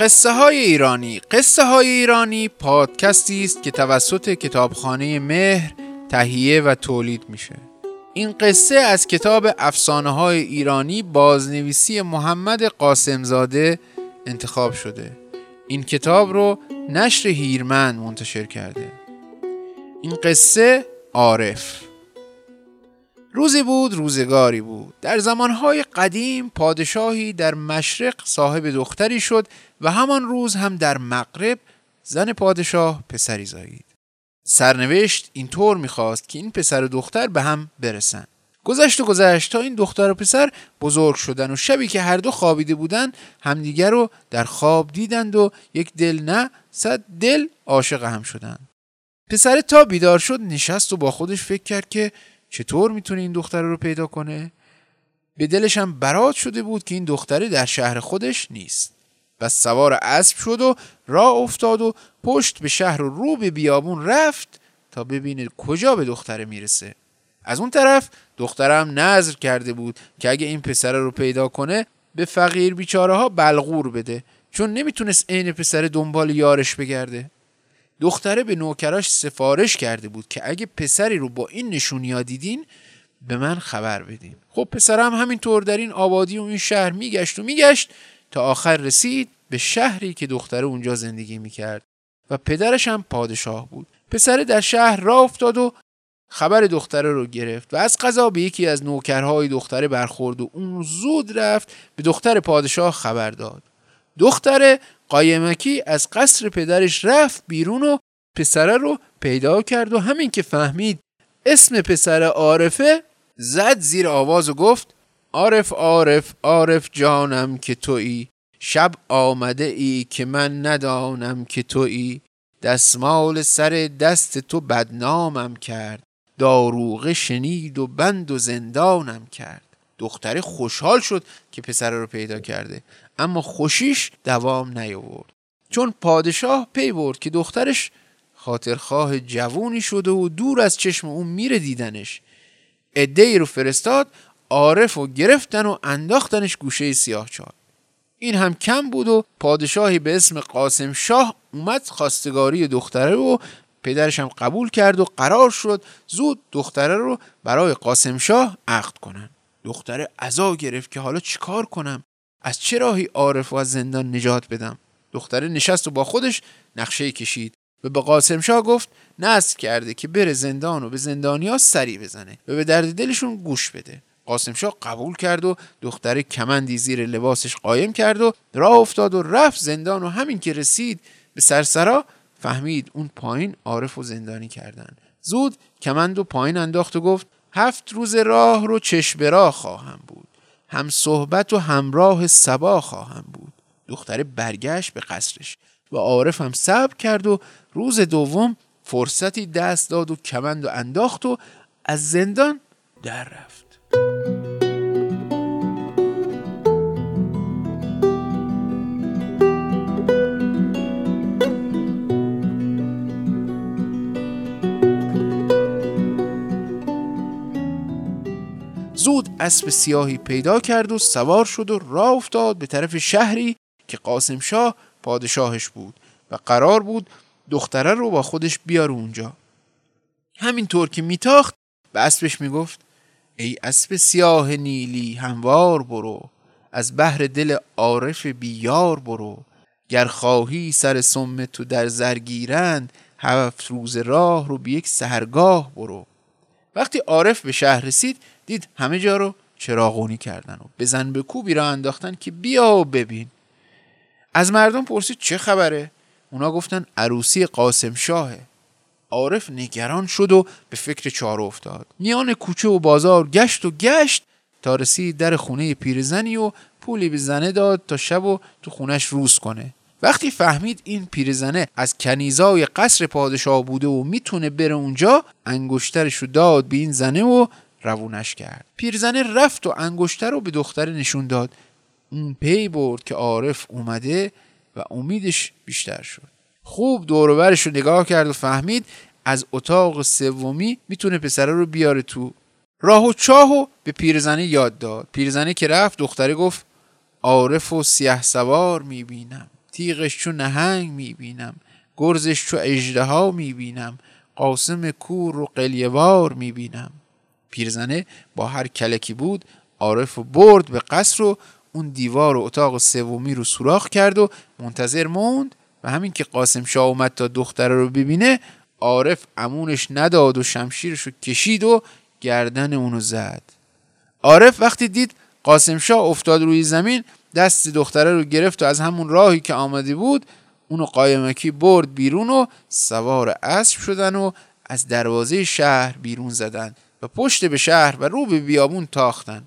قصه های ایرانی قصه های ایرانی پادکستی است که توسط کتابخانه مهر تهیه و تولید میشه. این قصه از کتاب افسانه های ایرانی بازنویسی محمد قاسمزاده انتخاب شده. این کتاب رو نشر هیرمن منتشر کرده. این قصه عارف. روزی بود روزگاری بود. در زمانهای قدیم پادشاهی در مشرق صاحب دختری شد و همان روز هم در مغرب زن پادشاه پسری زایید. سرنوشت اینطور می‌خواست که این پسر و دختر به هم برسن. گذشت و گذشت تا این دختر و پسر بزرگ شدن و شبی که هر دو خوابیده بودند همدیگر رو در خواب دیدند و یک دل نه صد دل عاشق هم شدند. پسر تا بیدار شد نشست و با خودش فکر کرد که چطور می‌تونه این دختر رو پیدا کنه؟ به دلش هم برات شده بود که این دختره در شهر خودش نیست. پس سوار اسب شد و راه افتاد و پشت به شهر و رو به بیابون رفت تا ببینه کجا به دختره می‌رسه. از اون طرف دخترم نظر کرده بود که اگه این پسره رو پیدا کنه به فقیر بیچاره ها بلغور بده چون نمی‌تونست عین پسر دنبال یارش بگرده. دختره به نوکراش سفارش کرده بود که اگه پسری رو با این نشونیا دیدین به من خبر بدین. خب پسرم همینطور در این آبادی و این شهر میگشت و میگشت تا آخر رسید به شهری که دختره اونجا زندگی می‌کرد و پدرش هم پادشاه بود. پسره در شهر راه افتاد و خبر دختره رو گرفت و از قضا به یکی از نوکرهای دختره برخورد و اون زود رفت به دختر پادشاه خبر داد. دختر قایمکی از قصر پدرش رفت بیرون و پسره رو پیدا کرد و همین که فهمید اسم پسر عارفه زد زیر آواز و گفت عارف عارف عارف جانم که تویی شب آمده ای که من ندانم که تویی دستمال سر دست تو بدنامم کرد داروغه شنید و بند و زندانم کرد. دختره خوشحال شد که پسر رو پیدا کرده. اما خوشیش دوام نیاورد. چون پادشاه پی برد که دخترش خاطرخواه جوونی شده و دور از چشم اون میره دیدنش. ای رو فرستاد عارف و گرفتن و انداختنش گوشه سیاه چال این هم کم بود و پادشاهی به اسم قاسم شاه اومد خواستگاری دختره رو پدرش هم قبول کرد و قرار شد زود دختره رو برای قاسم شاه عقد کنن. دختره عذا گرفت که حالا چیکار کنم؟ از چه راهی عارف و از زندان نجات بدم؟ دختره نشست و با خودش نقشه کشید. و به قاسم شاه گفت نصر کرده که بره زندان و به زندانیا سری بزنه و به درد دلشون گوش بده. قاسم شاه قبول کرد و دختره کمندی زیر لباسش قایم کرد و راه افتاد و رفت زندان و همین که رسید به سرسرا فهمید اون پایین عارف و زندانی کردن. زود کمند و پایین انداخت و گفت هفت روز راه رو چشم راه خواهم بود. هم صحبت و همراه سبا خواهم بود. دختره برگشت به قصرش و عارف هم صبر کرد و روز دوم فرصتی دست داد و کمند و انداخت و از زندان در رفت. اسب سیاهی پیدا کرد و سوار شد و راه افتاد به طرف شهری که قاسم شاه پادشاهش بود و قرار بود دختره رو با خودش بیاره اونجا. همینطور که میتاخت به اسبش می‌گفت ای اسب سیاه نیلی هموار برو از بحر دل عارف بیار برو. گر خواهی سر سم تو در زرگیرند هفت روز راه رو به یک سهرگاه برو. وقتی عارف به شهر رسید دید همه جا رو چراغونی کردن و بزن به کوبی را انداختن که بیا و ببین. از مردم پرسید چه خبره؟ اونا گفتن عروسی قاسم شاهه. عارف نگران شد و به فکر چاره افتاد. میان کوچه و بازار گشت و گشت تا رسید در خونه پیرزنی و پولی به زنه داد تا شب و تو خونش روز کنه. وقتی فهمید این پیرزنه از کنیزای قصر پادشاه بوده و می‌تونه بره اونجا انگشترش رو داد به این زنه و روونش کرد. پیرزنه رفت و انگشتر رو به دختر نشون داد. اون پی برد که عارف اومده و امیدش بیشتر شد. خوب دوروبرش رو نگاه کرد و فهمید از اتاق سومی می‌تونه پسره رو بیاره تو راه و چاه و به پیرزنه یاد داد. پیرزنه که رفت دختره گفت عارف و سیه سوار می‌بینم. تیغش چو نهنگ می‌بینم. گرزش چو اژدها می‌بینم. قاسم کور و قلیوار می‌بینم. پیرزنه با هر کلکی بود عارف و برد به قصر و اون دیوار و اتاق سومی رو سوراخ کرد و منتظر موند و همین که قاسم شاه اومد تا دختره رو ببینه عارف امونش نداد و شمشیرش رو کشید و گردن اونو زد. عارف وقتی دید قاسم شاه افتاد روی زمین دست دختره رو گرفت و از همون راهی که آمده بود اونو قایمکی برد بیرون و سوار اسب شدن و از دروازه شهر بیرون زدن. و پشت به شهر و رو به بیابون تاختن.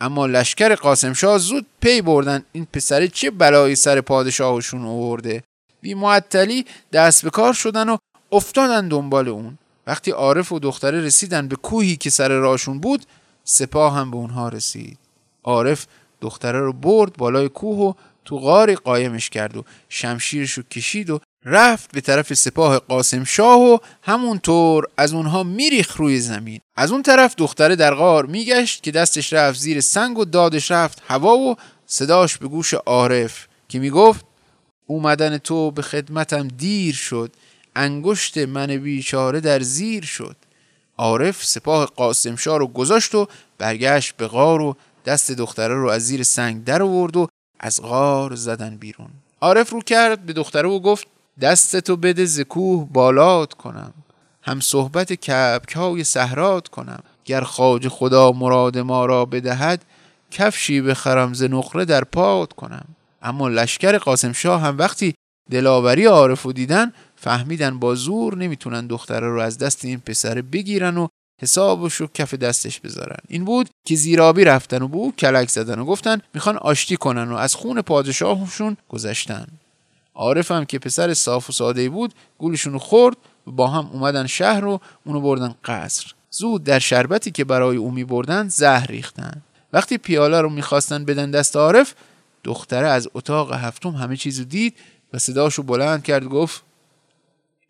اما لشکر قاسم شاه زود پی بردن این پسره چه بلایی سر پادشاهشون آورده. بی معطلی دست به کار شدن و افتادن دنبال اون. وقتی عارف و دختره رسیدن به کوهی که سر راشون بود سپاه هم به اونها رسید. عارف دختره رو برد بالای کوه و تو غاری قایمش کرد و شمشیرش رو کشید و رفت به طرف سپاه قاسم شاه و همونطور از اونها میریخ روی زمین. از اون طرف دختره در غار میگشت که دستش رفت زیر سنگ و دادش رفت هوا و صداش به گوش عارف که می‌گفت اومدن تو به خدمتم دیر شد انگشت من بیچاره در زیر شد. عارف سپاه قاسم شاه رو گذاشت و برگشت به غار و دست دختره رو از زیر سنگ در آورد و از غار زدن بیرون. عارف رو کرد به دختره و گفت دستتو بده زکوه بالات کنم. هم صحبت کبک های صحرات کنم. گر خاج خدا مراد ما را بدهد کفشی بخرم ز نقره در پات کنم. اما لشکر قاسم شاه هم وقتی دلاوری عارف و دیدن فهمیدن با زور نمی‌تونن دختره رو از دست این پسره بگیرن و حسابش رو کف دستش بذارن. این بود که زیرابی رفتن و به او کلک زدن و گفتن می‌خوان آشتی کنن و از خون پادشاهشون گذشتن. عارف هم که پسر صاف و ساده بود گولشون خورد و با هم اومدن شهر و اونو بردن قصر. زود در شربتی که برای او می بردن زهر ریختن. وقتی پیاله رو می‌خواستن بدن دست عارف دختره از اتاق هفتم همه چیزو دید و صداشو بلند کرد گفت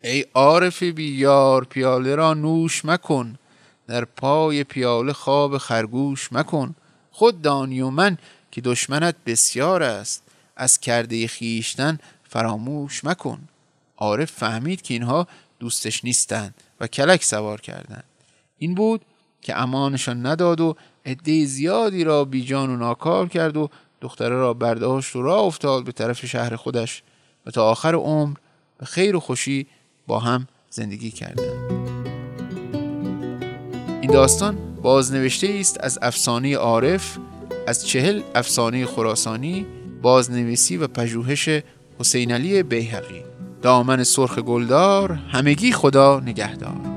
ای عارف بیار پیاله را نوش مکن. در پای پیاله خواب خرگوش مکن. خود دانی و من که دشمنت بسیار است. از کرده خیشتن فراموش مکن. عارف فهمید که اینها دوستش نیستند و کلک سوار کردند. این بود که امانشان نداد و عده زیادی را بیجان و ناکار کرد و دختره را برداشت و راه افتاد به طرف شهر خودش و تا آخر عمر به خیر و خوشی با هم زندگی کردند. این داستان بازنوشته است از افسانه عارف از چهل افسانه خراسانی بازنویسی و پژوهش حسین علی بیهقی. دامن سرخ گلدار همگی خدا نگهدار.